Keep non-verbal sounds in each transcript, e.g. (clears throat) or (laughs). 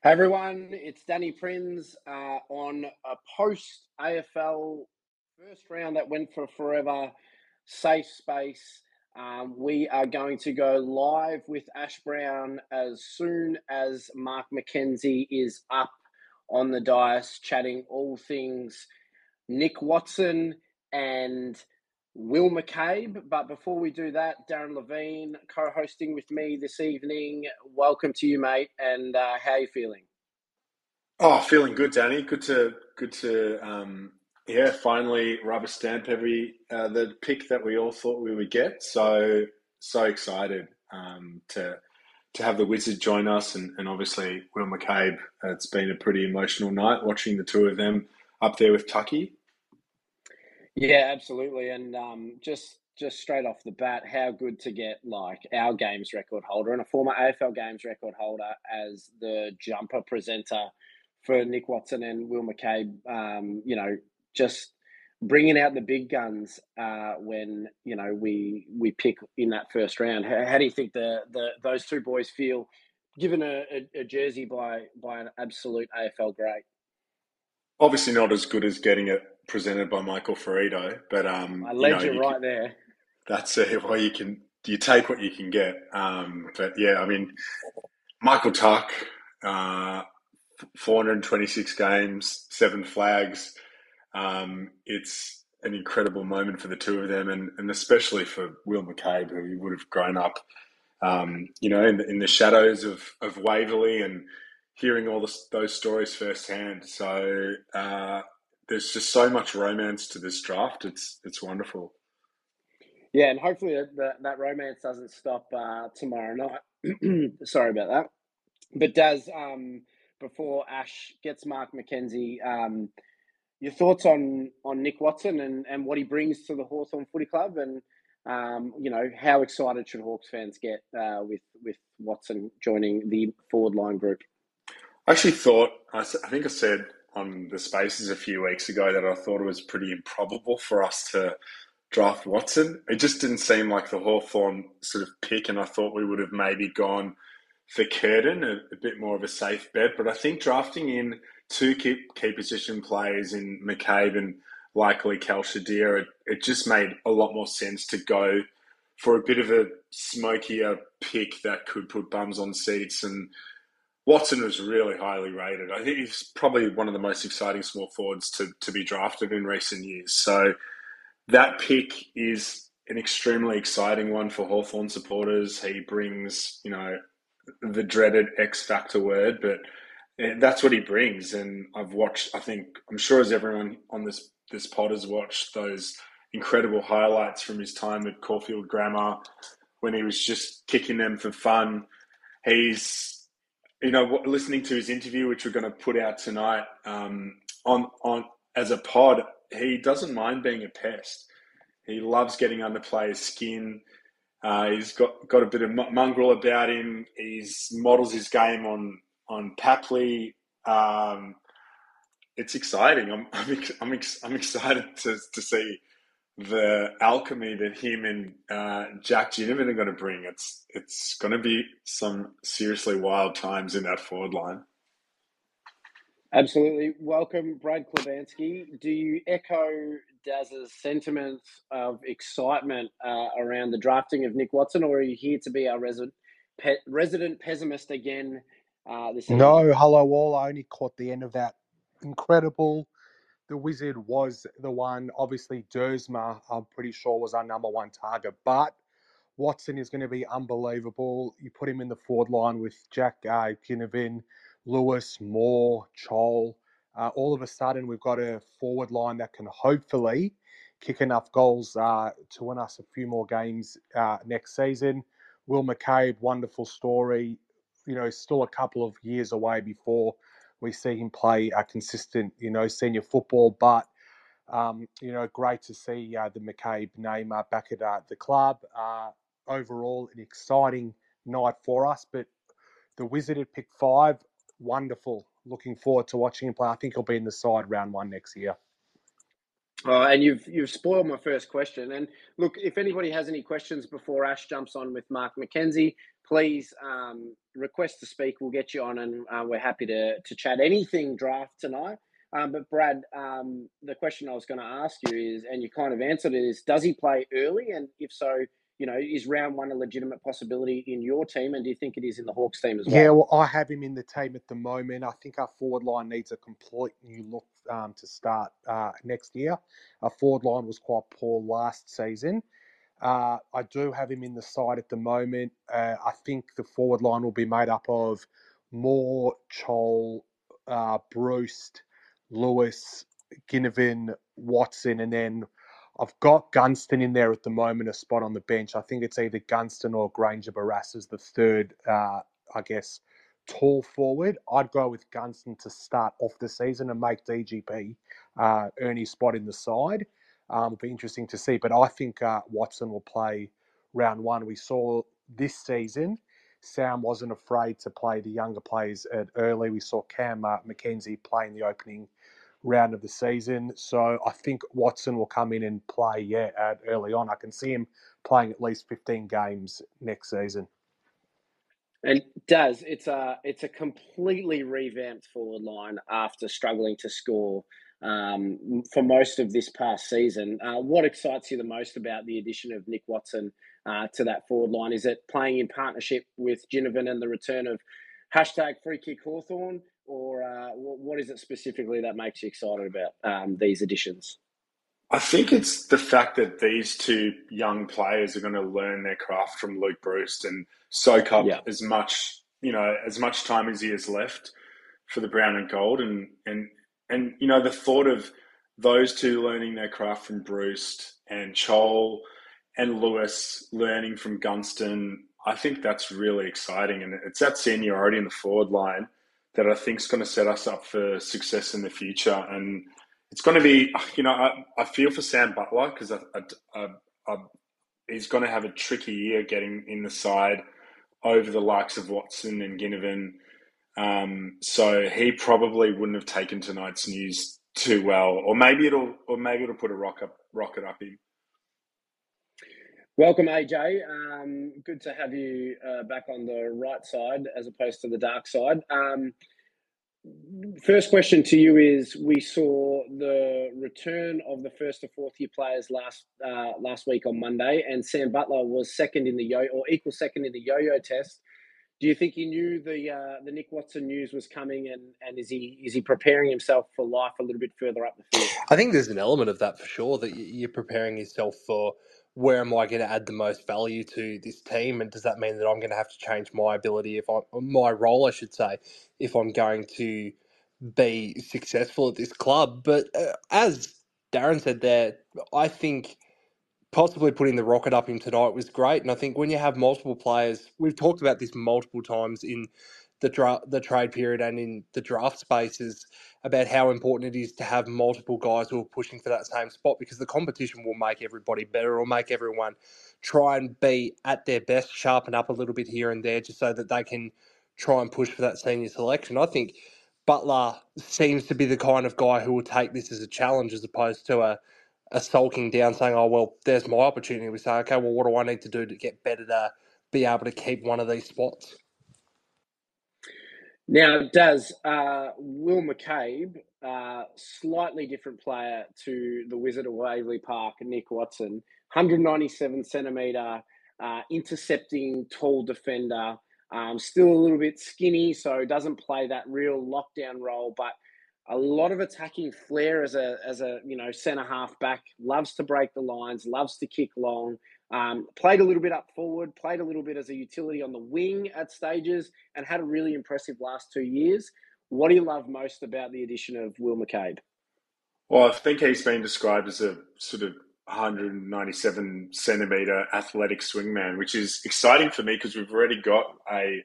Hey everyone, it's Danny Prinz uh, on a post AFL first round that went for forever. Safe space. Um, we are going to go live with Ash Browne as soon as Mark McKenzie is up on the dais, chatting all things Nick Watson and Will McCabe. But before we do that, Darren Levine co hosting with me this evening. Welcome to you, mate. And uh, how are you feeling? Oh, feeling good, Danny. Good to, good to, um, yeah, finally rubber stamp every, uh, the pick that we all thought we would get. So, so excited um, to, to have the Wizard join us and, and obviously Will McCabe. It's been a pretty emotional night watching the two of them up there with Tucky. Yeah, absolutely. And um, just just straight off the bat, how good to get like our games record holder and a former AFL games record holder as the jumper presenter for Nick Watson and Will McCabe. Um, you know, just bringing out the big guns uh, when you know we we pick in that first round. How, how do you think the, the those two boys feel, given a, a, a jersey by by an absolute AFL great? Obviously, not as good as getting it presented by Michael Firrito, but um, I led you, know, you right can, there. That's it. (laughs) well, you can you take what you can get. Um, but yeah, I mean, Michael Tuck, uh, 426 games, seven flags. Um, it's an incredible moment for the two of them, and, and especially for Will McCabe, who would have grown up, um, you know, in the, in the shadows of, of Waverley and hearing all this, those stories firsthand. So uh, there's just so much romance to this draft. It's it's wonderful. Yeah, and hopefully that, that romance doesn't stop uh, tomorrow night. (clears throat) Sorry about that. But does um, before Ash gets Mark McKenzie, um, your thoughts on on Nick Watson and, and what he brings to the Hawthorn Footy Club, and um, you know how excited should Hawks fans get uh, with with Watson joining the forward line group? I actually thought I, I think I said on the Spaces a few weeks ago that I thought it was pretty improbable for us to draft Watson. It just didn't seem like the Hawthorn sort of pick, and I thought we would have maybe gone for Curtin, a, a, bit more of a safe bet. But I think drafting in two key, key position players in McCabe and likely Calsher Dear, it, it just made a lot more sense to go for a bit of a smokier pick that could put bums on seats. And Watson was really highly rated. I think he's probably one of the most exciting small forwards to, to be drafted in recent years. So that pick is an extremely exciting one for Hawthorn supporters. He brings, you know, the dreaded X factor word, but eh, that's what he brings. And I've watched, I think, I'm sure as everyone on this this pod has watched those incredible highlights from his time at Caulfield Grammar when he was just kicking them for fun. He's, you know, listening to his interview, which we're going to put out tonight um, on on as a pod. He doesn't mind being a pest. He loves getting under players' skin. Uh, he's got, got a bit of mongrel about him. He's models his game on on Papley. Um, it's exciting. I'm I'm, I'm, I'm excited to, to see the alchemy that him and uh, Jack Ginnivan are going to bring. It's it's going to be some seriously wild times in that forward line. Absolutely. Welcome, Brad Klavansky. Do you echo Daz's sentiments of excitement uh, around the drafting of Nick Watson, or are you here to be our resident pe- resident pessimist again? Uh, this no, hello all. I only caught the end of that. Incredible. The Wizard was the one. Obviously, Duursma, I'm pretty sure, was our number one target, but Watson is going to be unbelievable. You put him in the forward line with Jack uh, Ginnivan, Lewis, Moore, Chol uh, all of a sudden we've got a forward line that can hopefully kick enough goals uh, to win us a few more games uh, next season. Will McCabe, wonderful story. You know, still a couple of years away before we see him play a consistent, you know, senior football. But um, you know, great to see uh, the McCabe name uh, back at uh, the club. Uh, overall, an exciting night for us. But the Wizard at pick five, wonderful looking forward to watching him play. I think he'll be in the side round one next year. Oh, and you've you've spoiled my first question. And look, if anybody has any questions before Ash jumps on with Mark McKenzie, please um, request to speak. We'll get you on, and uh, we're happy to to chat anything draft tonight. Um, but Brad, um, the question I was going to ask you is, and you kind of answered it, is does he play early, and if so, you know, is round one a legitimate possibility in your team, and do you think it is in the Hawks team as well? Yeah, well, I have him in the team at the moment. I think our forward line needs a complete new look um, to start uh, next year. Our forward line was quite poor last season. Uh, I do have him in the side at the moment. Uh, I think the forward line will be made up of Moore, Chol, uh, Breust, Lewis, Ginnivan, Watson, and then I've got Gunston in there at the moment, a spot on the bench. I think it's either Gunston or Grainger Barras as the third, uh, I guess, tall forward. I'd go with Gunston to start off the season and make DGP uh, earn his spot in the side. Um, it'll be interesting to see, but I think uh, Watson will play round one. We saw this season. Sam wasn't afraid to play the younger players at early. We saw Cam uh, play in the opening round of the season. So I think Watson will come in and play, yeah, at early on. I can see him playing at least 15 games next season. And does it's a it's a completely revamped forward line after struggling to score um, for most of this past season. Uh, what excites you the most about the addition of Nick Watson uh, to that forward line? Is it playing in partnership with Ginnivan and the return of hashtag Free Kick Hawthorn, or uh, what is it specifically that makes you excited about um, these additions? I think it's the fact that these two young players are going to learn their craft from Luke Breust and soak up yeah. as much, you know, as much time as he has left for the brown and gold, and and and you know the thought of those two learning their craft from Breust and Chol and Lewis learning from Gunston, I think that's really exciting, and it's that seniority in the forward line that I think is going to set us up for success in the future. And it's going to be, you know, I, I feel for Sam Butler because I, I, I, he's going to have a tricky year getting in the side over the likes of Watson and Ginnivan. Um, so he probably wouldn't have taken tonight's news too well, or maybe it'll, or maybe it'll put a rocket rocket up him. Welcome, AJ. Um, good to have you uh, back on the right side as opposed to the dark side. Um, first question to you is: We saw the return of the first to fourth year players last uh, last week on Monday, and Sam Butler was second in the yo or equal second in the yo-yo test. Do you think he knew the uh, the Nick Watson news was coming, and, and is he is he preparing himself for life a little bit further up the field? I think there's an element of that for sure. That you're preparing yourself for where am I going to add the most value to this team? And does that mean that I'm going to have to change my ability if I my role, I should say, if I'm going to be successful at this club? But uh, as Darren said there, I think possibly putting the rocket up him tonight was great. And I think when you have multiple players, we've talked about this multiple times in the dra- the trade period and in the draft spaces about how important it is to have multiple guys who are pushing for that same spot because the competition will make everybody better or make everyone try and be at their best, sharpen up a little bit here and there just so that they can try and push for that senior selection. I think Butler seems to be the kind of guy who will take this as a challenge as opposed to a, a sulking down saying, oh, well, there's my opportunity. We say, okay, well, what do I need to do to get better to be able to keep one of these spots? Now, does uh, Will McCabe, uh, slightly different player to the Wizard of Waverley Park, Nick Watson, 197 centimetre, uh, intercepting tall defender, um, still a little bit skinny, so doesn't play that real lockdown role, but a lot of attacking flair as a as a you know centre half back. Loves to break the lines, loves to kick long. Um, played a little bit up forward, played a little bit as a utility on the wing at stages, and had a really impressive last two years. What do you love most about the addition of Will McCabe? Well, I think he's been described as a sort of 197 centimeter athletic swingman, which is exciting for me because we've already got a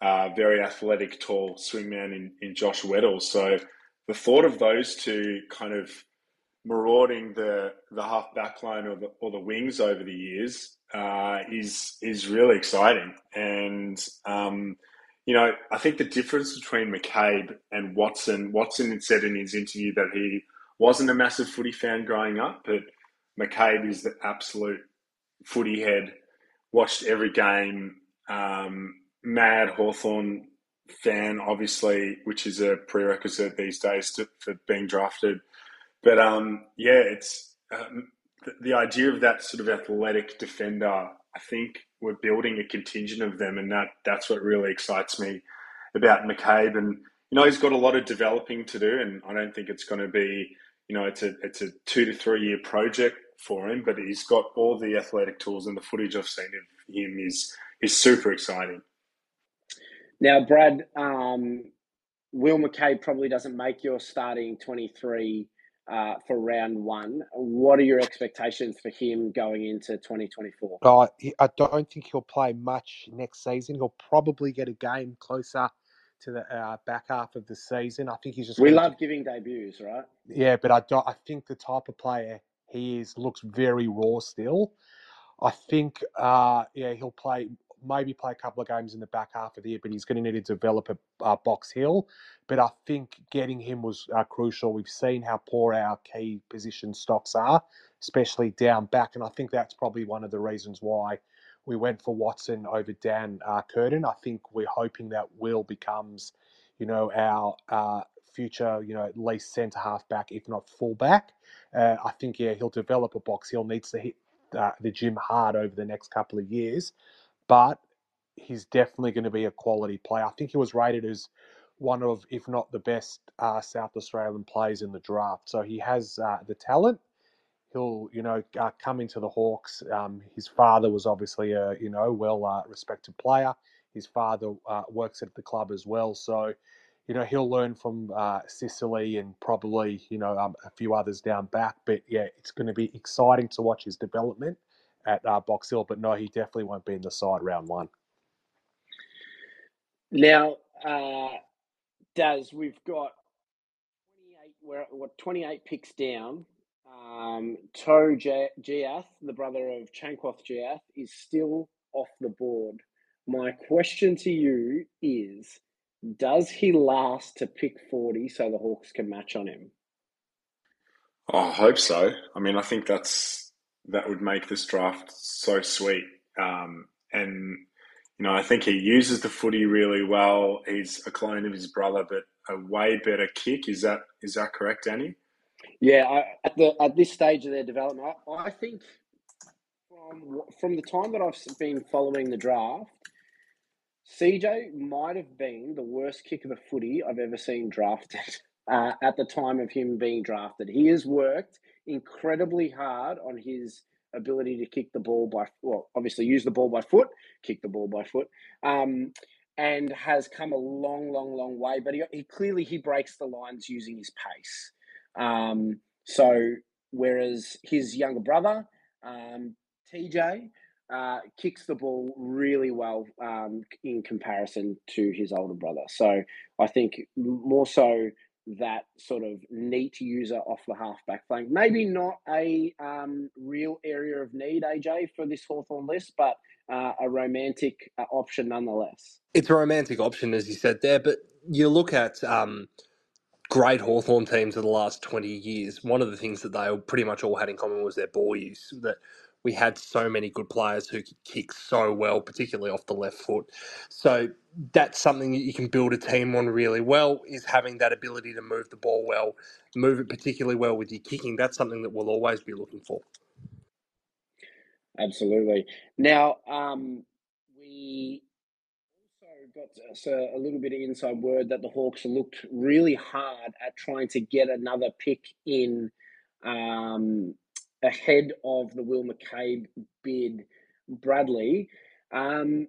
uh, very athletic, tall swingman in, in Josh Weddle. So the thought of those two kind of marauding the the half back line or the or the wings over the years uh, is is really exciting. And um, you know, I think the difference between McCabe and Watson, Watson said in his interview that he wasn't a massive footy fan growing up, but McCabe is the absolute footy head. Watched every game, Um, mad Hawthorn fan, obviously, which is a prerequisite these days to, for being drafted. But um, yeah, it's um, the, the idea of that sort of athletic defender. I think we're building a contingent of them, and that that's what really excites me about McCabe. And you know, he's got a lot of developing to do, and I don't think it's going to be, you know, it's a it's a two to three year project for him. But he's got all the athletic tools, and the footage I've seen of him is is super exciting. Now, Brad, um, Will McCabe probably doesn't make your starting 23 uh, for round one. What are your expectations for him going into 2024? Uh, I don't think he'll play much next season. He'll probably get a game closer to the uh, back half of the season. I think he's just. We love giving debuts, right? Yeah, but I don't. I think the type of player he is looks very raw still. I think, uh, yeah, he'll play maybe play a couple of games in the back half of the year, but he's going to need to develop a Box Hill. But I think getting him was uh, crucial. We've seen how poor our key position stocks are, especially down back, and I think that's probably one of the reasons why we went for Watson over Dan uh, Curtin. I think we're hoping that Will becomes, you know, our uh, future, you know, at least centre half back, if not full back. Uh, I think yeah, he'll develop a box. He'll needs to hit uh, the gym hard over the next couple of years but he's definitely going to be a quality player. I think he was rated as one of, if not the best, uh, South Australian players in the draft. So he has uh, the talent. He'll, you know, uh, come into the Hawks. Um, his father was obviously a, you know, well uh, respected player. His father uh, works at the club as well. So, you know, he'll learn from uh, Sicily and probably, you know, um, a few others down back. But yeah, it's going to be exciting to watch his development at uh, Box Hill. But no, he definitely won't be in the side round one. Now, uh, Daz, we've got 28, we're, we're 28 picks down. Um, Tew Jiath, the brother of Changkuoth Jiath, is still off the board. My question to you is Does he last to pick 40 so the Hawks can match on him? Oh, I hope so. I mean, I think that's that would make this draft so sweet. Um, and you know, I think he uses the footy really well. He's a clone of his brother, but a way better kick. Is that is that correct, Danny? Yeah, I, at the at this stage of their development, I, I think from from the time that I've been following the draft, CJ might have been the worst kick of a footy I've ever seen drafted. (laughs) Uh, at the time of him being drafted, he has worked incredibly hard on his ability to kick the ball by well, obviously use the ball by foot, kick the ball by foot, um, and has come a long, long, long way. But he, he clearly he breaks the lines using his pace. Um, so whereas his younger brother, um, TJ, uh, kicks the ball really well um, in comparison to his older brother. So I think more so that sort of neat user off the halfback flank. Maybe not a um, real area of need, AJ, for this Hawthorn list, but uh, a romantic uh, option nonetheless. It's a romantic option, as you said there, but you look at um, great Hawthorn teams of the last 20 years. One of the things that they pretty much all had in common was their ball use. That we had so many good players who could kick so well, particularly off the left foot. So that's something that you can build a team on really well is having that ability to move the ball well, move it particularly well with your kicking. That's something that we'll always be looking for. Absolutely. Now, um, we also got a, a little bit of inside word that the Hawks looked really hard at trying to get another pick in um, ahead of the Will McCabe bid, Bradley. Um,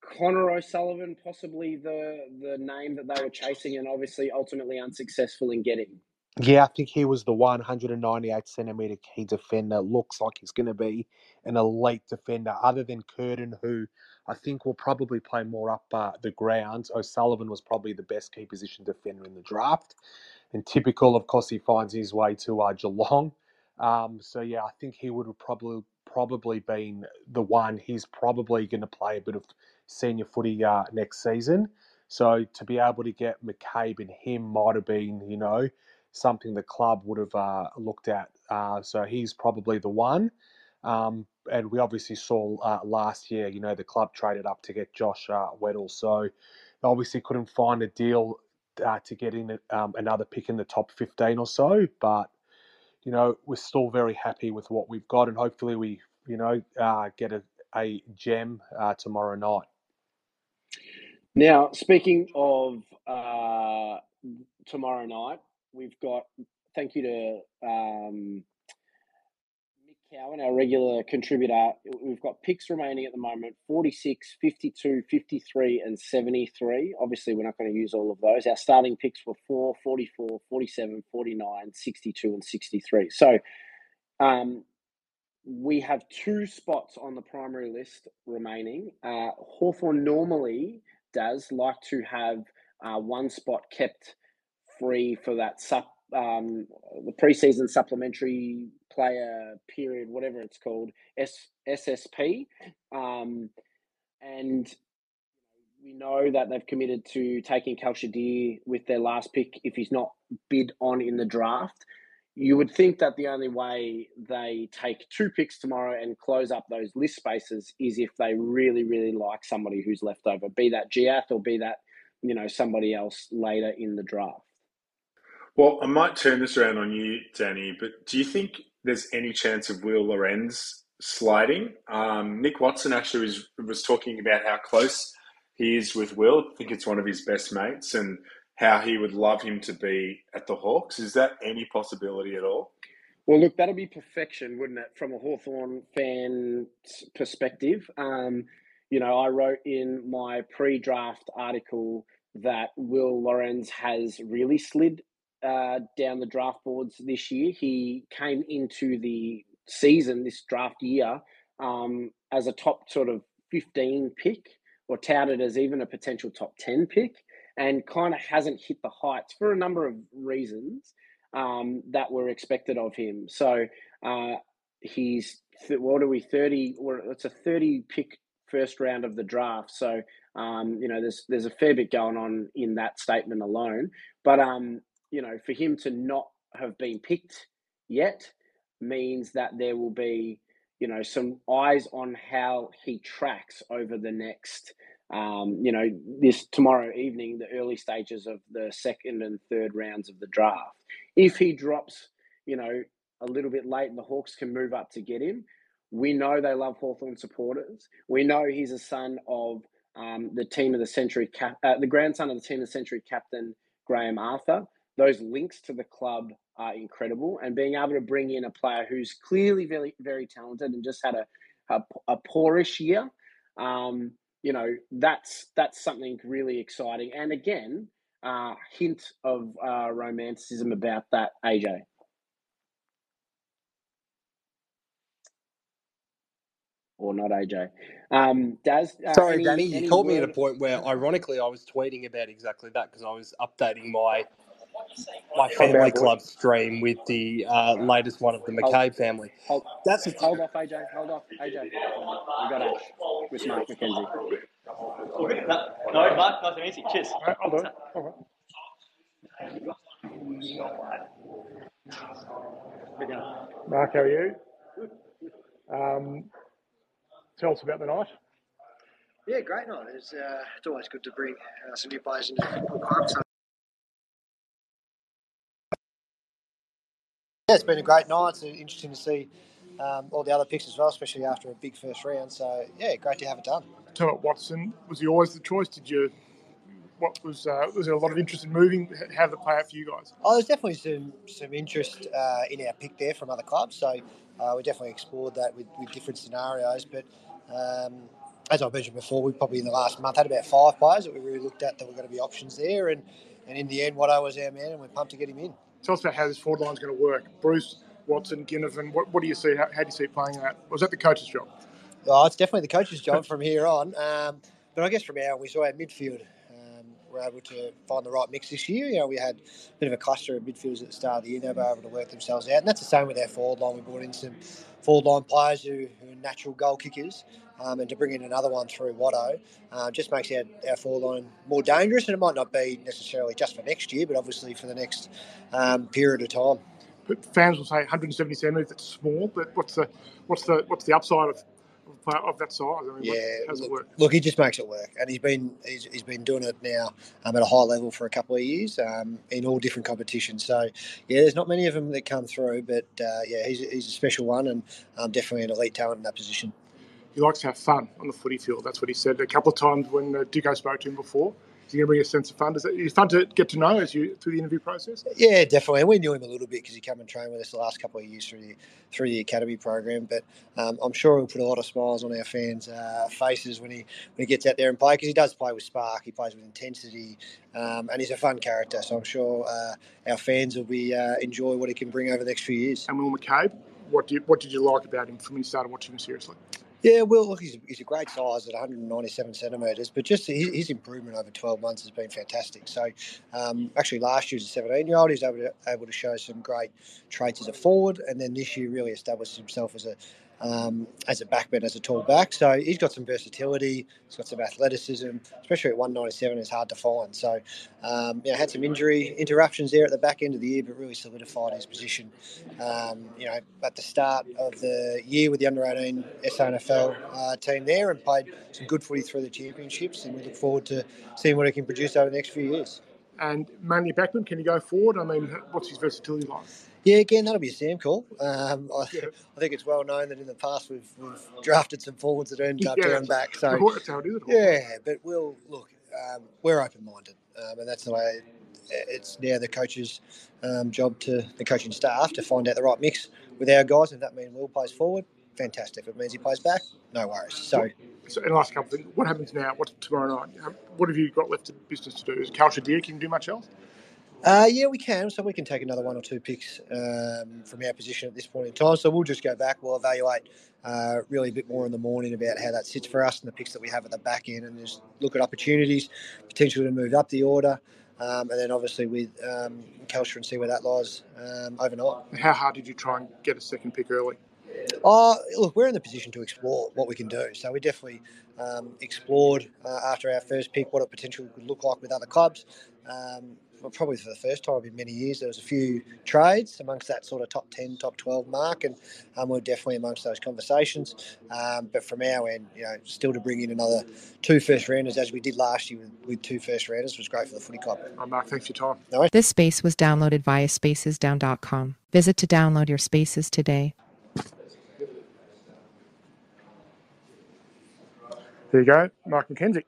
Connor O'Sullivan, possibly the the name that they were chasing, and obviously ultimately unsuccessful in getting. Yeah, I think he was the 198 centimeter key defender. Looks like he's going to be an elite defender, other than Curtin, who I think will probably play more up uh, the ground. O'Sullivan was probably the best key position defender in the draft. And typical, of course, he finds his way to uh, Geelong. Um, so yeah, I think he would have probably probably been the one. He's probably going to play a bit of senior footy uh, next season. So to be able to get McCabe and him might have been, you know, something the club would have uh, looked at. Uh, so he's probably the one. Um, and we obviously saw uh, last year, you know, the club traded up to get Josh uh, Weddle. So obviously couldn't find a deal uh, to get in um, another pick in the top 15 or so. But, you know, we're still very happy with what we've got. And hopefully we, you know, uh, get a, a gem uh, tomorrow night. Now, speaking of uh, tomorrow night, we've got, thank you to um, Cowan, our regular contributor, we've got picks remaining at the moment 46, 52, 53, and 73. Obviously, we're not going to use all of those. Our starting picks were 4, 44, 47, 49, 62, and 63. So um, we have two spots on the primary list remaining. Uh, Hawthorn normally does like to have uh, one spot kept free for that sup, um, the preseason supplementary player period, whatever it's called, S- SSP. Um, and we know that they've committed to taking Calsher Dear with their last pick if he's not bid on in the draft. You would think that the only way they take two picks tomorrow and close up those list spaces is if they really, really like somebody who's left over, be that Jiath or be that, you know, somebody else later in the draft. Well, I might turn this around on you, Danny, but do you think there's any chance of Will Lorenz sliding? Um, Nick Watson actually was, was talking about how close he is with Will. I think it's one of his best mates and how he would love him to be at the Hawks. Is that any possibility at all? Well, look, that'll be perfection, wouldn't it, from a Hawthorn fan perspective? Um, you know, I wrote in my pre draft article that Will Lorenz has really slid uh, down the draft boards this year. He came into the season, this draft year, um, as a top sort of 15 pick or touted as even a potential top 10 pick and kind of hasn't hit the heights for a number of reasons um, that were expected of him. So uh, he's, what are we, 30, or it's a 30 pick first round of the draft. So, um, you know, there's, there's a fair bit going on in that statement alone. But um, you know, for him to not have been picked yet means that there will be, you know, some eyes on how he tracks over the next, um, you know, this tomorrow evening, the early stages of the second and third rounds of the draft. If he drops, you know, a little bit late and the Hawks can move up to get him, we know they love Hawthorn supporters. We know he's a son of um, the team of the century, cap- uh, the grandson of the team of the century captain, Graham Arthur those links to the club are incredible. And being able to bring in a player who's clearly very, very talented and just had a, a, a poorish year, um, you know, that's that's something really exciting. And again, uh, hint of uh, romanticism about that, AJ. or not AJ. Um, Daz, uh, sorry, any, Danny, you word... me at a point where, ironically, I was tweeting about exactly that because I was updating my my family club stream with the uh, latest one of the McCabe hold, family. Hold, That's a, hold off, AJ. Hold off, AJ. We got Ash with Mark McKenzie. No, Mark, nice to meet you. Cheers. Right, hold on. Hold on. Mark, how are you? Um, tell us about the night. Yeah, great night. It's, uh, it's always good to bring uh, some new players into the club. So Yeah, it's been a great night. It's interesting to see um, all the other picks as well, especially after a big first round. So yeah, great to have it done. Tell Watson was he always the choice? Did you? What was uh, was there a lot of interest in moving? How did it play out for you guys? Oh, there's definitely some some interest uh, in our pick there from other clubs. So uh, we definitely explored that with, with different scenarios. But um, as I mentioned before, we probably in the last month had about five players that we really looked at that were going to be options there, and and in the end, Watto was our man, and we're pumped to get him in tell us about how this forward line is going to work. Breust, Watson, Ginnivan, what, what do you see? How, how, do you see it playing out? Was that the coach's job? Oh, it's definitely the coach's job (laughs) from here on. Um, but I guess from our, we saw our midfield um, were able to find the right mix this year. You know, we had a bit of a cluster of midfielders at the start of the year. They were able to work themselves out. And that's the same with our forward line. We brought in some forward line players who, who are natural goal kickers um, and to bring in another one through Watto uh, just makes our, our forward line more dangerous. And it might not be necessarily just for next year, but obviously for the next um, period of time. fans will say 170 centimetres. That's small, but what's the what's the what's the upside of of that size? I mean, yeah, how does look, it work? look, he just makes it work, and he's been he's, he's been doing it now um, at a high level for a couple of years um, in all different competitions. So yeah, there's not many of them that come through, but uh, yeah, he's, he's a special one and um, definitely an elite talent in that position. He likes to have fun on the footy field. That's what he said a couple of times when uh, spoke to him before. Is he going to bring a sense of fun? Is it fun to get to know as you through the interview process? Yeah, definitely. And we knew him a little bit because he came and trained with us the last couple of years through the through the academy program. But um, I'm sure he'll put a lot of smiles on our fans' uh, faces when he when he gets out there and play because he does play with spark. He plays with intensity, um, and he's a fun character. So I'm sure uh, our fans will be uh, enjoy what he can bring over the next few years. And Will McCabe, what do you, what did you like about him from when you started watching him seriously? Yeah, well, look, he's, he's a great size at 197 centimetres, but just his, his, improvement over 12 months has been fantastic. So, um, actually, last year as a 17 year old, he able to, able to show some great traits as a forward, and then this year really established himself as a um, as a backman, as a tall back. So he's got some versatility. He's got some athleticism, especially at 197 is hard to find. So, um, you know, had some injury interruptions there at the back end of the year, but really solidified his position. Um, you know, at the start of the year with the under 18 SANFL uh, team there, and played some good footy through the championships. And we look forward to seeing what he can produce over the next few years. And mainly backman, can he go forward? I mean, what's his versatility like? Yeah, again, that'll be a Sam call. Um, I, yeah. (laughs) I, think it's well known that in the past we've, we've drafted some forwards that earned up yeah, down back. So that's how it is. Yeah, but we'll look. Um, we're open minded, um, and that's the way. It's now the coach's um, job to the coaching staff to find out the right mix with our guys. If that means Will plays forward, fantastic. If it means he plays back, no worries. So. So, and last couple of things. What happens now? What's tomorrow night? What have you got left of business to do? Is Calsher Dear, can you do much else? Uh, yeah, we can. So we can take another one or two picks um, from our position at this point in time. So we'll just go back. We'll evaluate uh, really a bit more in the morning about how that sits for us and the picks that we have at the back end, and just look at opportunities, potentially to move up the order, um, and then obviously with um, and see where that lies um, overnight. How hard did you try and get a second pick early? Oh, look, we're in the position to explore what we can do. So we definitely um, explored uh, after our first pick what a potential could look like with other clubs. Um, well, probably for the first time in many years, there was a few trades amongst that sort of top 10, top 12 mark, and um, we're definitely amongst those conversations. Um, but from our end, you know, still to bring in another two first rounders, as we did last year with, with two first rounders, was great for the footy club. Oh, Mark, thanks for your time. No this space was downloaded via spacesdown.com. Visit to download your spaces today. There you go, Mark McKenzie.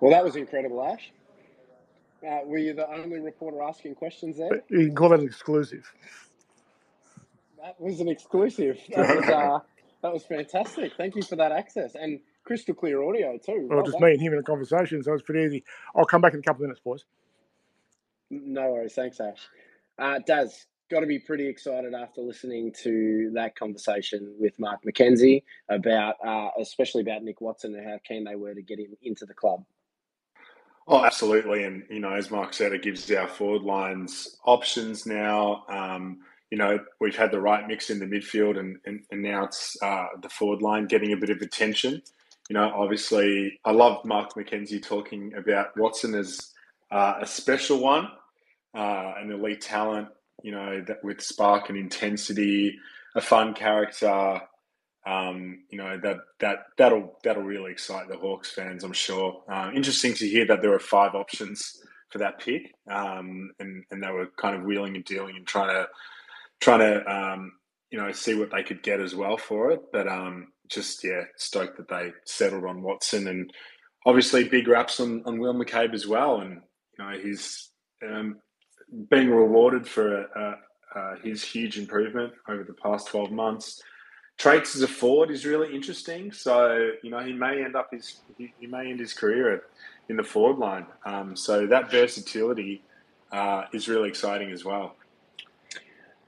Well, that was incredible, Ash. Uh, were you the only reporter asking questions there? You can call that an exclusive. That was an exclusive. (laughs) That was, uh, that was fantastic. Thank you for that access and crystal clear audio too. Well, well just done. me and him in a conversation, so it's pretty easy. I'll come back in a couple of minutes, boys. No worries. Thanks, Ash. Uh, Daz, got to be pretty excited after listening to that conversation with Mark McKenzie about, uh, especially about Nick Watson and how keen they were to get him into the club. Oh, absolutely. And, you know, as Mark said, it gives our forward lines options now. Um, you know, we've had the right mix in the midfield and, and, and now it's uh, the forward line getting a bit of attention. You know, obviously, I love Mark McKenzie talking about Watson as uh, a special one, uh, an elite talent, you know, that with spark and intensity, a fun character, um, you know that that that'll that'll really excite the Hawks fans, I'm sure. Uh, interesting to hear that there were five options for that pick, um, and and they were kind of wheeling and dealing and trying to trying to um, you know see what they could get as well for it. But um, just yeah, stoked that they settled on Watson, and obviously big raps on, on Will McCabe as well, and you know he's um, being rewarded for uh, uh, his huge improvement over the past 12 months traits as a forward is really interesting. So you know he may end up his he, he may end his career in the forward line. Um, so that versatility uh, is really exciting as well.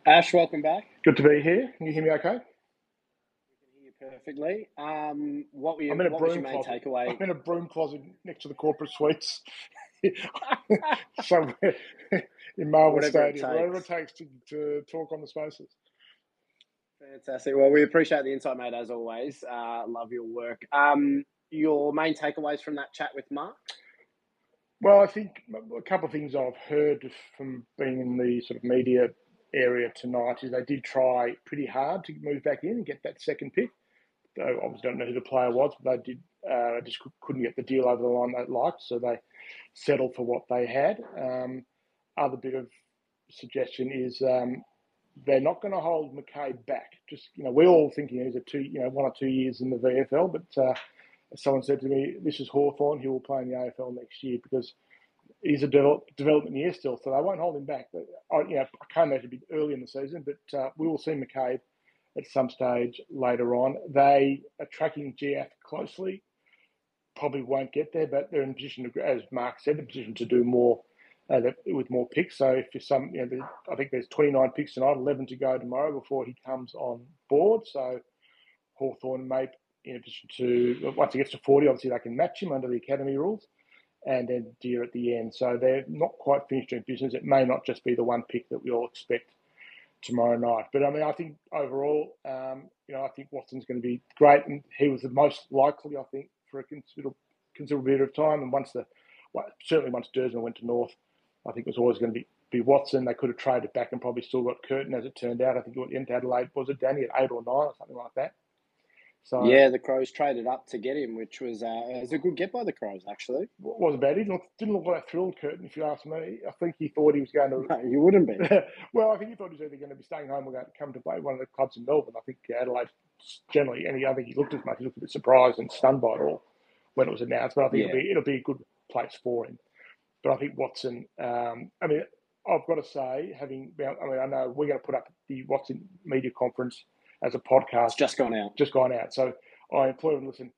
Ash, welcome back. Good to be here. Can you hear me okay? We can hear you perfectly. Um, what were you, I'm in a what broom was your closet. takeaway? I'm in a broom closet next to the corporate suites. (laughs) somewhere (laughs) in Marvel whatever Stadium, it whatever it takes to, to talk on the spaces. Fantastic. Well, we appreciate the insight, mate, as always. Uh, love your work. Um, your main takeaways from that chat with Mark? Well, I think a couple of things I've heard from being in the sort of media area tonight is they did try pretty hard to move back in and get that second pick. Though obviously don't know who the player was, but they did uh, just couldn't get the deal over the line they liked, so they settled for what they had. Um, other bit of suggestion is um, they're not going to hold McCabe back. Just you know, we're all thinking he's a two, you know, one or two years in the VFL, but uh, someone said to me, "This is Hawthorn. He will play in the AFL next year because he's a develop, development year still, so they won't hold him back." But I, you know, I can't imagine it be early in the season, but uh, we will see McCabe at some stage later on. They are tracking GF closely. Probably won't get there, but they're in position to, as Mark said, in position to do more uh, with more picks. So if you're some, you know, I think there's 29 picks tonight, 11 to go tomorrow before he comes on board. So Hawthorn may in addition to once he gets to 40, obviously they can match him under the academy rules, and then Dear at the end. So they're not quite finished doing business. It may not just be the one pick that we all expect tomorrow night. But I mean, I think overall, um, you know, I think Watson's going to be great, and he was the most likely, I think, for a considerable considerable period of time. And once the well, certainly once Duursma went to North, I think it was always going to be. Be Watson. They could have traded back and probably still got Curtin as it turned out. I think it went into Adelaide. Was it Danny at eight or nine or something like that? So yeah, the Crows traded up to get him, which was uh, it was a good get by the Crows actually. wasn't bad. He didn't look, didn't look like thrilled, Curtin. If you ask me, I think he thought he was going to. (laughs) No, you wouldn't be. (laughs) well, I think he thought he was either going to be staying home or going to come to play one of the clubs in Melbourne. I think Adelaide generally, and I think he looked as much. He looked a bit surprised and stunned by it all when it was announced. But I think yeah. it'll be it'll be a good place for him. But I think Watson. Um, I mean, I've got to say, having I mean, I know we're going to put up the Watson media conference as a podcast. It's just gone out. Just gone out. So I implore them, listen,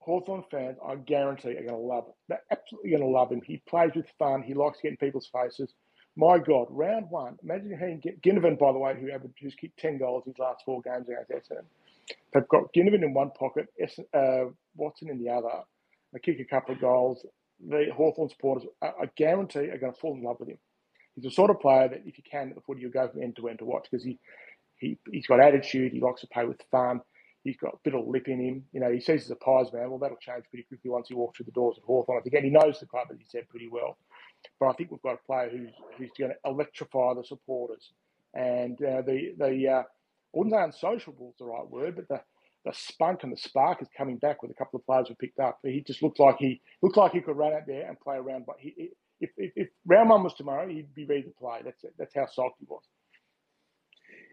Hawthorn fans, I guarantee, are going to love it. They're absolutely going to love him. He plays with fun. He likes getting people's faces. My God, round one. Imagine how you get Ginnivan, by the way, who averaged, who's kicked 10 goals in his last four games against Essendon. They've got Ginnivan in one pocket, uh, Watson in the other. They kick a couple of goals. The Hawthorn supporters, I, guarantee, are going to fall in love with him. He's the sort of player that if you can at the footy, you'll go from end to end to watch because he, he, he's got attitude. He likes to play with fun. He's got a bit of lip in him. You know, he says he's a pies man. Well, that'll change pretty quickly once he walks through the doors at Hawthorn. I think, and he knows the club, as he said, pretty well. But I think we've got a player who's, who's going to electrify the supporters. And uh, the, the uh, I wouldn't say unsociable is the right word, but the, the spunk and the spark is coming back with a couple of players we picked up. He just looked like he looked like he could run out there and play around. But he, if, if, if round one was tomorrow, he'd be ready to play. That's That's how soft he was.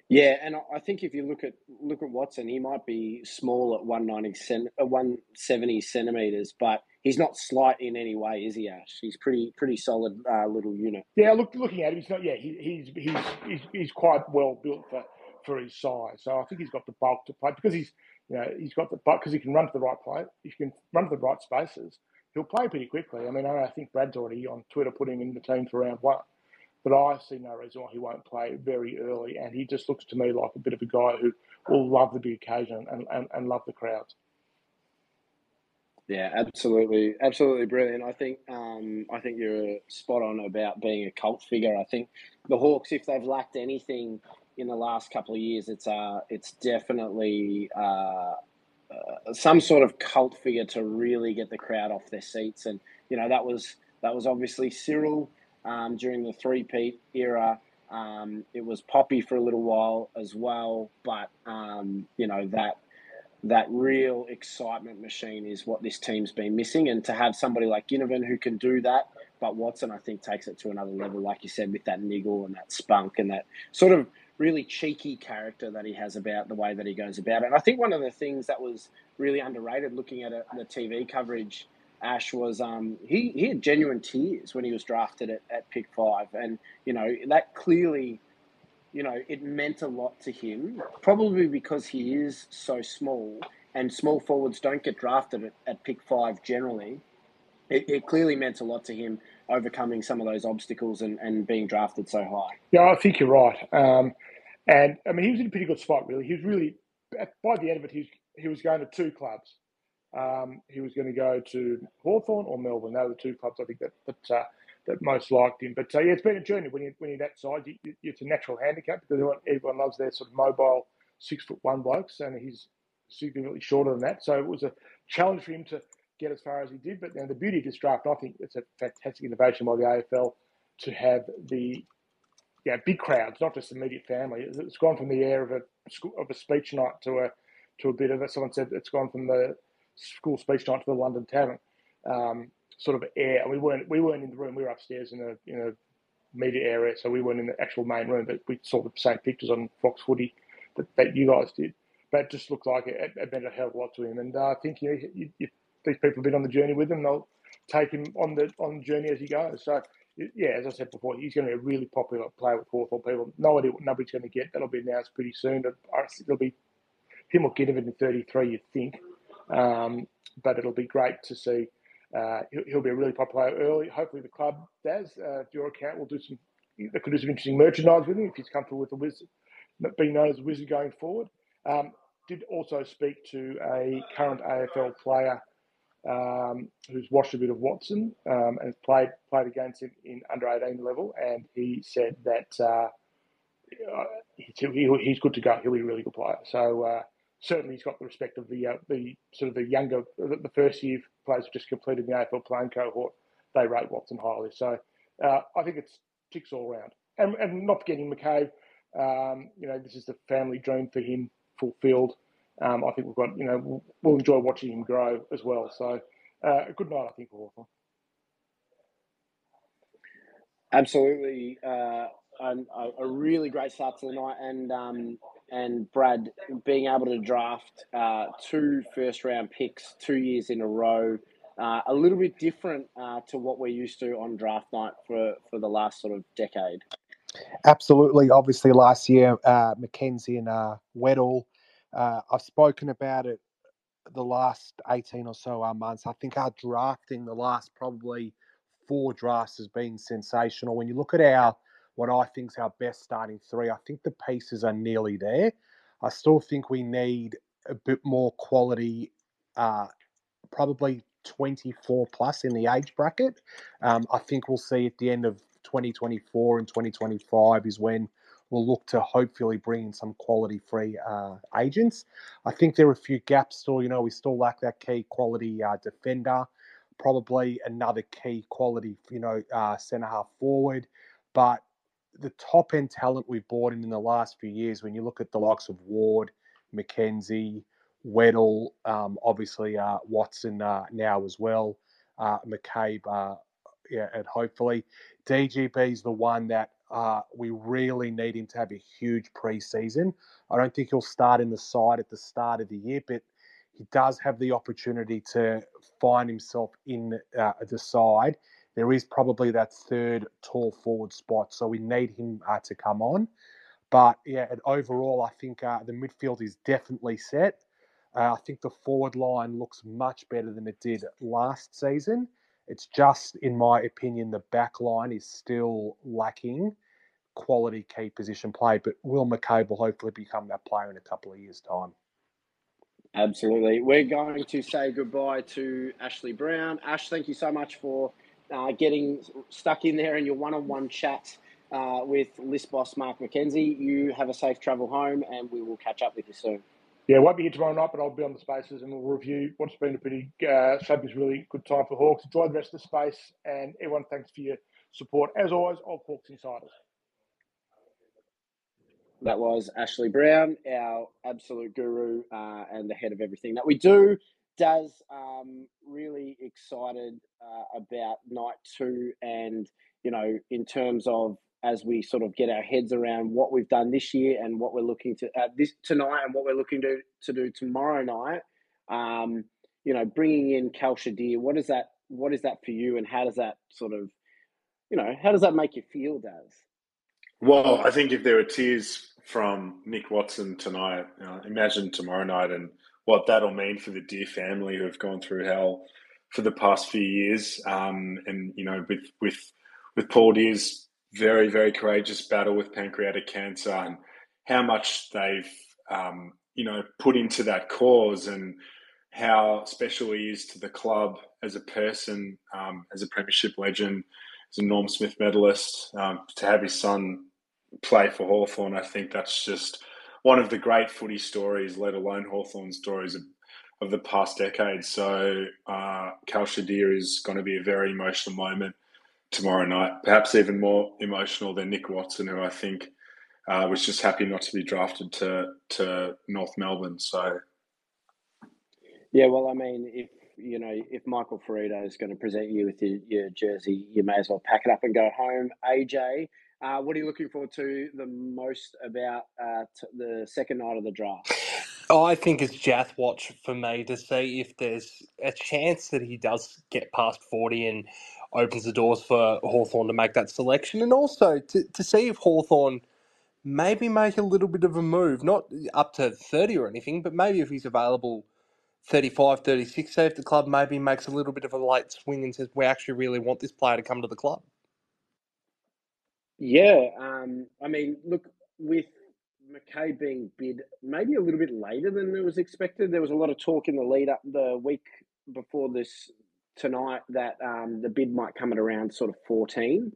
Yeah, and I think if you look at look at Watson, he might be small at 190 uh, 170 centimeters, but he's not slight in any way, is he? Ash? He's pretty pretty solid uh, little unit. Yeah, look looking at him, he's not. Yeah, he, he's he's he's he's quite well built for for his size. So I think he's got the bulk to play because he's you know he's got the because he can run to the right place. He can run to the right spaces. He'll play pretty quickly. I mean, I think Brad's already on Twitter putting him in the team for round one. But I see no reason why he won't play very early. And he just looks to me like a bit of a guy who will love the big occasion and, and, and love the crowds. Yeah, absolutely, absolutely brilliant. I think um, I think you're spot on about being a cult figure. I think the Hawks, if they've lacked anything in the last couple of years, it's uh, it's definitely uh, uh, some sort of cult figure to really get the crowd off their seats. And you know that was that was obviously Cyril um, during the three-peat era. Um, it was Poppy for a little while as well, but um, you know that that real excitement machine is what this team's been missing, and to have somebody like Ginnivan who can do that, but Watson I think takes it to another level, like you said, with that niggle and that spunk and that sort of really cheeky character that he has about the way that he goes about it. And I think one of the things that was really underrated, looking at it, the TV coverage Ash was um, he, he had genuine tears when he was drafted at, at pick five. And, you know, that clearly, you know, it meant a lot to him, probably because he is so small and small forwards don't get drafted at, at pick five generally. It, it, clearly meant a lot to him overcoming some of those obstacles and, and being drafted so high. Yeah, I think you're right. Um, and I mean, he was in a pretty good spot, really. He was really, by the end of it, he was, he was going to two clubs. Um, he was going to go to Hawthorn or Melbourne. They were the two clubs I think that that, uh, that most liked him. But uh, yeah, it's been a journey when you when you're that size. You, it's a natural handicap because everyone, everyone loves their sort of mobile six foot one blokes, and he's significantly shorter than that. So it was a challenge for him to get as far as he did. But know, the beauty of this draft, I think it's a fantastic innovation by the AFL to have the yeah, big crowds, not just immediate family. It's gone from the air of a of a speech night to a to a bit of it. Someone said it's gone from the school speech night to the London Tavern um, sort of air. And we weren't we weren't in the room. We were upstairs in a in a media area, so we weren't in the actual main room. But we saw the same pictures on Fox Footy that, that you guys did. But it just looked like it, it meant a hell of a lot to him. And uh, I think you know, you, you, these people have been on the journey with him. They'll take him on the on journey as he goes. So yeah, as I said before, he's going to be a really popular player with Hawthorn people. No idea what number he's going to get. That'll be announced pretty soon. It'll be him or Ginnivan in 33, you'd think. Um, but it'll be great to see. Uh, he'll, he'll, be a really popular player early. Hopefully, the club, Daz, uh, your account will do some. They could do some interesting merchandise with him if he's comfortable with the wizard, being known as a wizard going forward. Um, did also speak to a current AFL player um, who's watched a bit of Watson um, and played played against him in under 18 level, and he said that uh, he, he's good to go. He'll be a really good player. So uh, certainly he's got the respect of the uh, the sort of the younger, the first year players who just completed the AFL playing cohort. They rate Watson highly. So uh, I think it's ticks all round. And, and not forgetting McCabe, um, you know, this is the family dream for him fulfilled. Um, I think we've got, you know, we'll, we'll, enjoy watching him grow as well. So uh, a good night, I think, for Hawthorn. Absolutely. Uh, a, a, really great start to the night. And um, and Brad being able to draft uh, two first round picks two years in a row, uh, a little bit different uh, to what we're used to on draft night for, for the last sort of decade. Absolutely. Obviously, last year, uh, McKenzie and uh, Weddle, uh, I've spoken about it the last 18 or so uh, months. I think our drafting the last probably four drafts has been sensational. When you look at our what I think is our best starting three. I think the pieces are nearly there. I still think we need a bit more quality, uh, probably 24 plus in the age bracket. Um, I think we'll see at the end of 2024 and 2025 is when we'll look to hopefully bring in some quality free uh, agents. I think there are a few gaps still. You know, we still lack that key quality uh, defender, probably another key quality, you know, uh, centre half forward. But the top end talent we've brought in in the last few years, when you look at the likes of Ward, McKenzie, Weddle, um, obviously uh, Watson uh, now as well, uh, McCabe, uh, yeah, and hopefully DGB is the one that uh, we really need him to have a huge preseason. I don't think he'll start in the side at the start of the year, but he does have the opportunity to find himself in uh, the side there is probably that third tall forward spot. So we need him uh, to come on. But yeah, overall, I think uh, the midfield is definitely set. Uh, I think the forward line looks much better than it did last season. It's just, in my opinion, the back line is still lacking quality key position play. But Will McCabe will hopefully become that player in a couple of years' time. Absolutely. We're going to say goodbye to Ashley Browne. Ash, thank you so much for uh, getting stuck in there in your one-on-one chat uh, with list boss Mark McKenzie. You have a safe travel home, and we will catch up with you soon. Yeah, won't be here tomorrow night, but I'll be on the spaces and we'll review what's been a pretty uh, shaping really good time for Hawks. Enjoy the rest of the space, and everyone, thanks for your support as always of Hawks Insiders. That was Ashley Browne, our absolute guru uh, and the head of everything that we do. Does um, really excited uh, about night two, and you know, in terms of as we sort of get our heads around what we've done this year and what we're looking to uh, this tonight and what we're looking to to do tomorrow night. Um, you know, bringing in Calsher Dear, what is that? What is that for you, and how does that sort of, you know, how does that make you feel, Daz? Well, I think if there were tears from Nick Watson tonight, imagine tomorrow night and what that'll mean for the Dear family who have gone through hell for the past few years. Um, and you know, with with with Paul Dear's very very courageous battle with pancreatic cancer and how much they've um, you know put into that cause and how special he is to the club as a person, um, as a premiership legend, as a Norm Smith medalist, um, to have his son play for Hawthorn, I think that's just one of the great footy stories, let alone Hawthorn stories of the past decade. So uh, Calsher Dear is going to be a very emotional moment tomorrow night, perhaps even more emotional than Nick Watson, who I think uh, was just happy not to be drafted to to North Melbourne. So yeah, well, I mean, if you know, if Michael Firrito is going to present you with your, your jersey, you may as well pack it up and go home. AJ, uh, what are you looking forward to the most about uh, t- the second night of the draft? I think it's Jiath watch for me to see if there's a chance that he does get past 40 and opens the doors for Hawthorn to make that selection, and also to, to see if Hawthorn maybe make a little bit of a move, not up to 30 or anything, but maybe if he's available 35, 36, say if the club maybe makes a little bit of a late swing and says, we actually really want this player to come to the club. Yeah, um, I mean, look, with McCabe being bid maybe a little bit later than it was expected, there was a lot of talk in the lead up the week before this tonight that um, the bid might come at around sort of 14.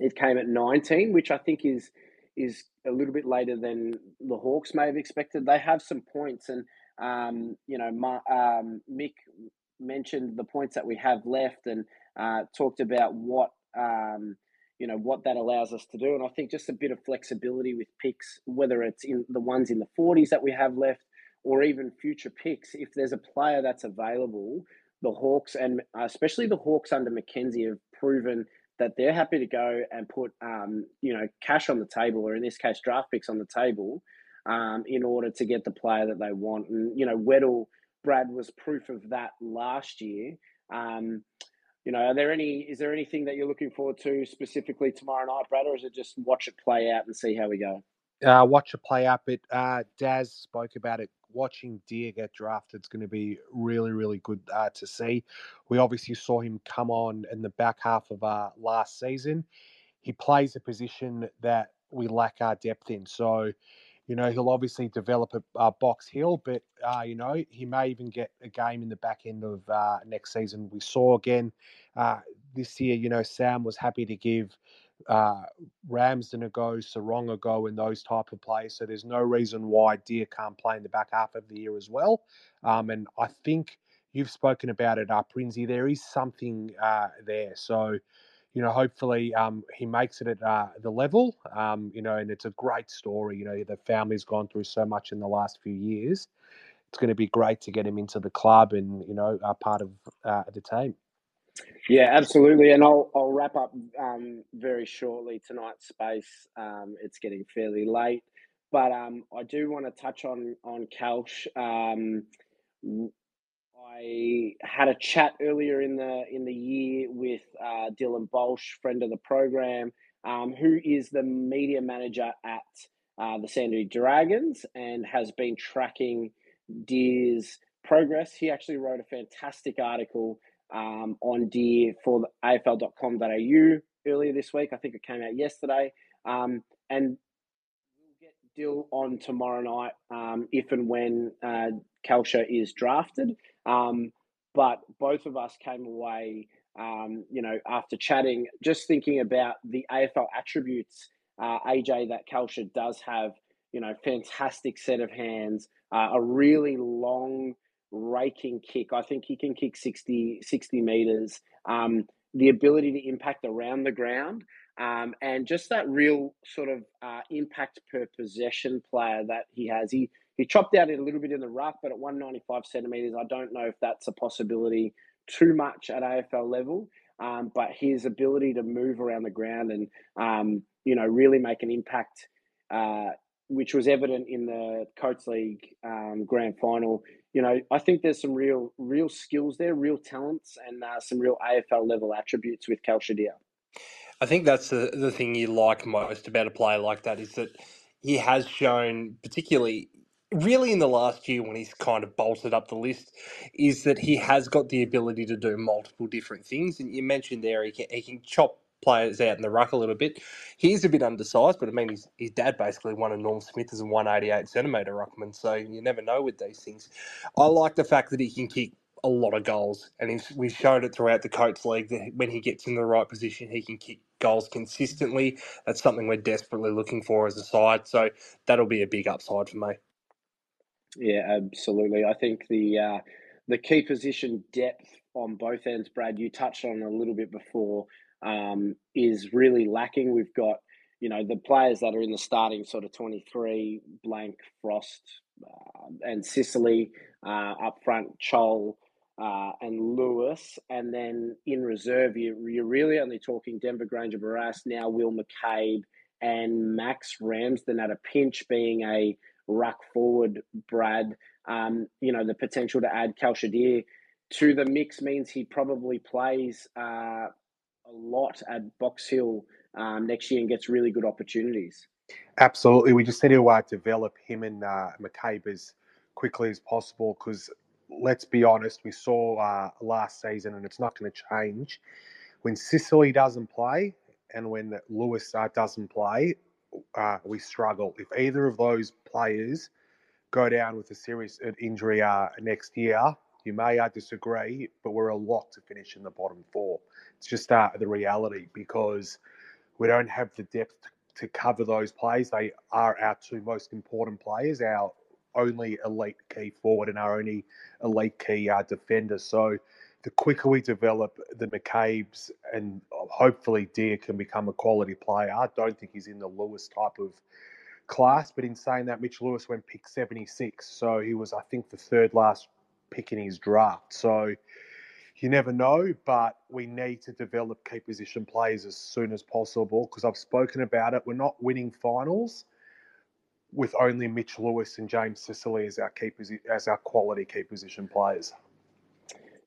It came at 19, which I think is is a little bit later than the Hawks may have expected. They have some points, and um, you know, my, um, Mick mentioned the points that we have left, and uh, talked about what um, you know what that allows us to do. And I think just a bit of flexibility with picks, whether it's in the ones in the 40s that we have left, or even future picks, if there's a player that's available the Hawks and uh, especially the Hawks under McKenzie have proven that they're happy to go and put um, you know cash on the table, or in this case, draft picks on the table, um, in order to get the player that they want. And you know, Weddle Brad was proof of that last year. Um, you know, are there any? Is there anything that you're looking forward to specifically tomorrow night, Brad, or is it just watch it play out and see how we go? Uh, watch a play out. But uh, Daz spoke about it watching Dear get drafted is going to be really, really good uh, to see. We obviously saw him come on in the back half of uh, last season. He plays a position that we lack our depth in. So, you know, he'll obviously develop a, a Box Hill, but, uh, you know, he may even get a game in the back end of uh, next season. We saw again uh, this year, you know, Sam was happy to give uh, Ramsden a go, Serong a go, and those type of players. So there's no reason why Dear can't play in the back half of the year as well. Um, and I think you've spoken about it, uh, Prinsey. There is something uh, there. So, you know, hopefully um, he makes it at uh, the level. Um, you know, and it's a great story. You know, the family's gone through so much in the last few years. It's going to be great to get him into the club and you know, uh, part of uh, the team. Yeah, absolutely. And I'll I'll wrap up um, very shortly tonight's space. Um, it's getting fairly late, but um, I do want to touch on on Calsh. Um, I had a chat earlier in the in the year with uh, Dylan Bolsh, friend of the program, um, who is the media manager at uh, the Sandy Dragons and has been tracking Dear's progress. He actually wrote a fantastic article um, on Dear for AFL.com.au earlier this week. I think it came out yesterday. Um, and we'll get Dill on tomorrow night um, if and when uh, Calsher is drafted. Um, but both of us came away, um, you know, after chatting, just thinking about the AFL attributes, uh, AJ, that Calsher does have, you know, fantastic set of hands, uh, a really long raking kick. I think he can kick 60, 60 meters. Um, the ability to impact around the ground, um, and just that real sort of uh, impact per possession player that he has. He he chopped out it a little bit in the rough, but at 195 centimeters, I don't know if that's a possibility too much at AFL level. Um, but his ability to move around the ground and um, you know really make an impact, uh, which was evident in the Coates League um, grand final, you know, I think there's some real, real skills there, real talents, and uh, some real AFL level attributes with Calsher Dear. I think that's the the thing you like most about a player like that is that he has shown, particularly really in the last year when he's kind of bolted up the list, is that he has got the ability to do multiple different things. And you mentioned there he can, he can chop players out in the ruck a little bit. He's a bit undersized, but I mean, his, his dad basically won a Norm Smith as a 188 centimetre ruckman, so you never know with these things. I like the fact that he can kick a lot of goals, and we've shown it throughout the Coates League that when he gets in the right position, he can kick goals consistently. That's something we're desperately looking for as a side, so that'll be a big upside for me. Yeah, absolutely. I think the uh, the key position depth on both ends, Brad, you touched on a little bit before, um, is really lacking. We've got, you know, the players that are in the starting sort of 23, Blank, Frost, uh, and Sicily uh, up front, Chol uh, and Lewis. And then in reserve, you, you're really only talking Denver Grainger Barras, now Will McCabe and Max Ramsden at a pinch being a ruck forward, Brad. Um, you know, the potential to add Calsher Dear to the mix means he probably plays uh, a lot at Box Hill um, next year and gets really good opportunities. Absolutely. We just need to uh, develop him and uh, McCabe as quickly as possible because let's be honest, we saw uh, last season and it's not going to change. When Sicily doesn't play and when Lewis uh, doesn't play, uh, we struggle. If either of those players go down with a serious uh, injury uh, next year, you may I disagree, but we're a lock to finish in the bottom four. It's just uh, the reality because we don't have the depth to cover those plays. They are our two most important players, our only elite key forward and our only elite key uh, defender. So the quicker we develop the McCabe's and hopefully Dear can become a quality player. I don't think he's in the Lewis type of class, but in saying that, Mitch Lewis went pick 76. So he was, I think, the third last pick in his draft. So you never know, but we need to develop key position players as soon as possible because I've spoken about it. We're not winning finals with only Mitch Lewis and James Sicily as our key as our quality key position players.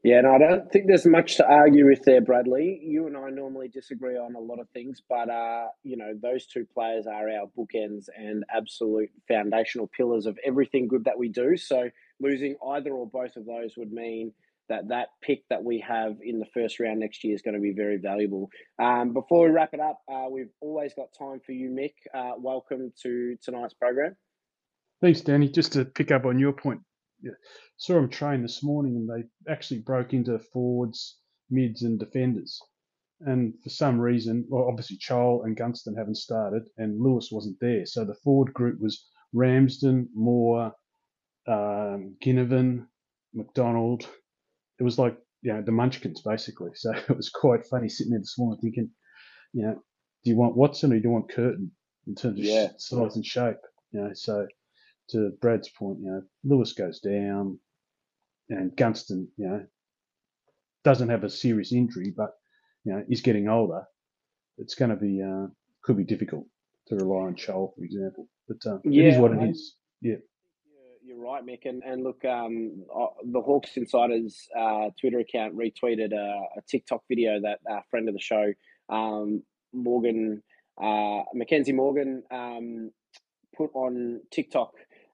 Yeah, and I don't think there's much to argue with there, Bradley. You and I normally disagree on a lot of things, but uh, you know, those two players are our bookends and absolute foundational pillars of everything good that we do. So losing either or both of those would mean that that pick that we have in the first round next year is going to be very valuable. Um, before we wrap it up, uh, we've always got time for you, Mick. Uh, welcome to tonight's program. Thanks, Danny. Just to pick up on your point, yeah, saw them train this morning and they actually broke into forwards, mids, and defenders. And for some reason, well, obviously Chol and Gunston haven't started, and Lewis wasn't there. So the forward group was Ramsden, Moore, um, Ginnivan, McDonald. It was like you know the Munchkins basically. So (laughs) it was quite funny sitting there this morning thinking, you know, do you want Watson or do you want Curtin in terms of Yeah. size and shape? You know, so to Brad's point, you know, Lewis goes down, and Gunston, you know, doesn't have a serious injury, but you know, he's getting older. It's going to be uh, could be difficult to rely on Chol, for example. But uh, it is what it is. Yeah. You're right, Mick. And, and look, um, uh, the Hawks Insiders uh, Twitter account retweeted a, a TikTok video that a friend of the show, um, Morgan, uh, Mackenzie Morgan, um, put on TikTok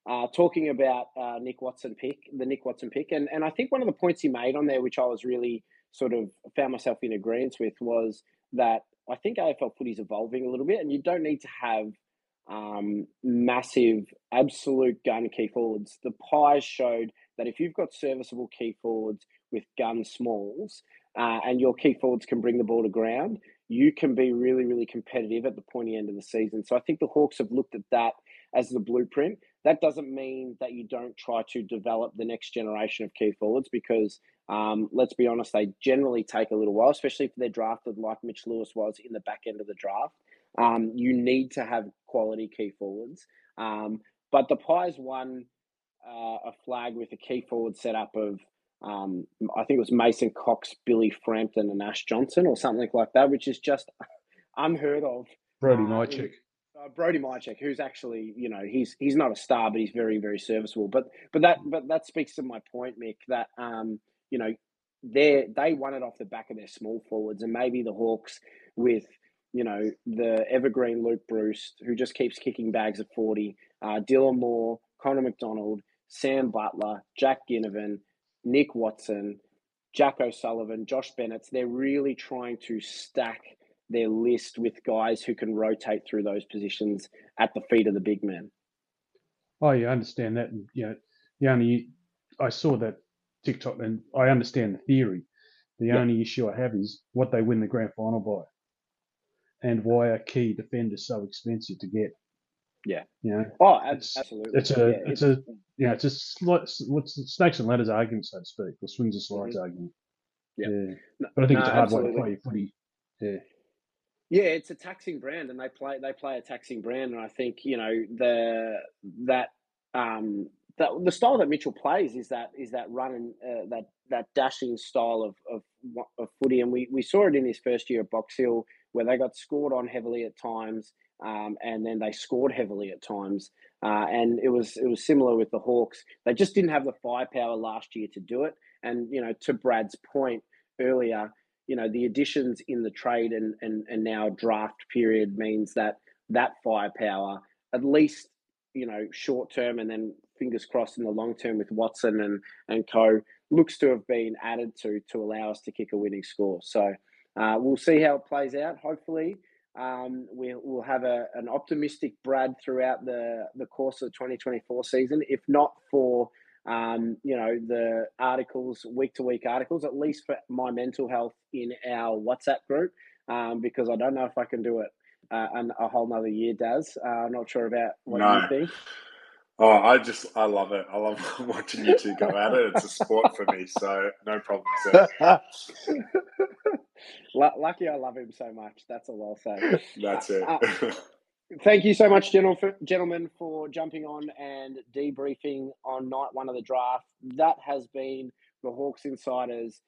uh, talking about uh, Nick Watson pick, the Nick Watson pick. And, and I think one of the points he made on there, which I was really sort of found myself in agreement with, was that I think AFL footy is evolving a little bit, and you don't need to have um, massive, absolute gun key forwards. The Pies showed that if you've got serviceable key forwards with gun smalls, uh, and your key forwards can bring the ball to ground, you can be really, really competitive at the pointy end of the season. So I think the Hawks have looked at that as the blueprint. That doesn't mean that you don't try to develop the next generation of key forwards because, um, let's be honest, they generally take a little while, especially if they're drafted like Mitch Lewis was in the back end of the draft. Um, you need to have quality key forwards. Um, but the Pies won uh, a flag with a key forward setup of, um, I think it was Mason Cox, Billy Frampton, and Ash Johnson or something like that, which is just (laughs) unheard of. Brody Uh, Mihocek. Uh, Brody Mihocek, who's actually, you know, he's he's not a star, but he's very, very serviceable. But but that but that speaks to my point, Mick, that um, you know, they they won it off the back of their small forwards, and maybe the Hawks with you know the evergreen Luke Breust, who just keeps kicking bags of forty, uh, Dylan Moore, Connor Macdonald, Sam Butler, Jack Ginnivan, Nick Watson, Jack O'Sullivan, Josh Bennett. They're really trying to stack their list with guys who can rotate through those positions at the feet of the big men. Oh, yeah, I understand that. And, you know, the only I saw that TikTok, and I understand the theory. The Yeah. only issue I have is what they win the grand final by, and why are key defenders so expensive to get. Yeah. You know, Oh, it's absolutely. it's a yeah, it's a yeah it's a slight, what's snakes and ladders argument so to speak, or swings and slides mm-hmm. argument. Yeah. yeah. No- But I think no, it's a hard way to play your footy. Yeah. Yeah, it's a taxing brand, and they play they play a taxing brand, and I think you know the that um that the style that Mitchell plays is that is that run and uh, that that dashing style of, of of footy, and we, we saw it in his first year at Box Hill where they got scored on heavily at times, um, and then they scored heavily at times, uh, and it was it was similar with the Hawks. They just didn't have the firepower last year to do it, and you know to Brad's point earlier you know the additions in the trade and, and and now draft period means that that firepower at least you know short term and then fingers crossed in the long term with Watson and and co looks to have been added to to allow us to kick a winning score. So uh, we'll see how it plays out. Hopefully um, we, we'll have a, an optimistic Brad throughout the, the course of the 2024 season, if not for um, you know, the articles, week to week articles, at least for my mental health in our WhatsApp group, um, because I don't know if I can do it uh, an, a whole nother year, Daz. Uh, I'm not sure about what No. you think. Oh, I just I love it. I love (laughs) watching you two go at it. It's a sport for me, so no problems there. (laughs) Lucky I love him so much. That's all I'll say. (laughs) That's it. Uh, Thank you so much, gentlemen, for jumping on and debriefing on night one of the draft. That has been the Hawks Insiders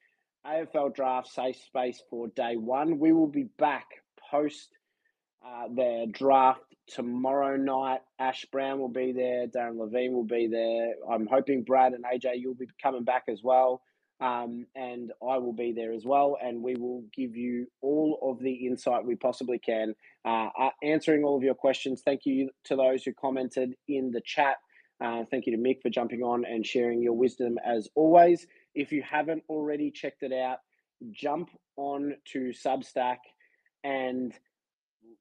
AFL Draft Safe Space for day one. We will be back post uh, their draft tomorrow night. Ash Browne will be there. Darren Levine will be there. I'm hoping Brad and AJ, you'll be coming back as well. Um, and I will be there as well. And we will give you all of the insight we possibly can, uh, answering all of your questions. Thank you to those who commented in the chat. Uh, thank you to Mick for jumping on and sharing your wisdom as always. If you haven't already checked it out, jump on to Substack and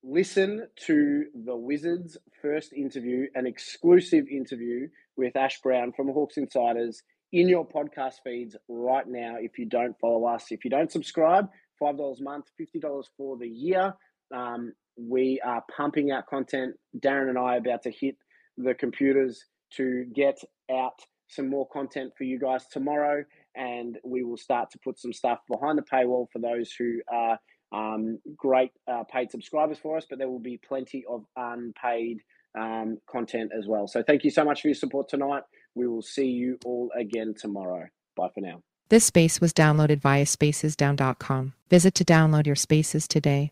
listen to the Wizards' first interview, an exclusive interview with Ash Browne from Hawks Insiders in your podcast feeds right now. If you don't follow us, if you don't subscribe, $5 a month, $50 for the year. Um, we are pumping out content. Darren and I are about to hit the computers to get out some more content for you guys tomorrow. And we will start to put some stuff behind the paywall for those who are um, great uh, paid subscribers for us, but there will be plenty of unpaid um, content as well. So thank you so much for your support tonight. We will see you all again tomorrow. Bye for now. This space was downloaded via spacesdown.com. Visit to download your spaces today.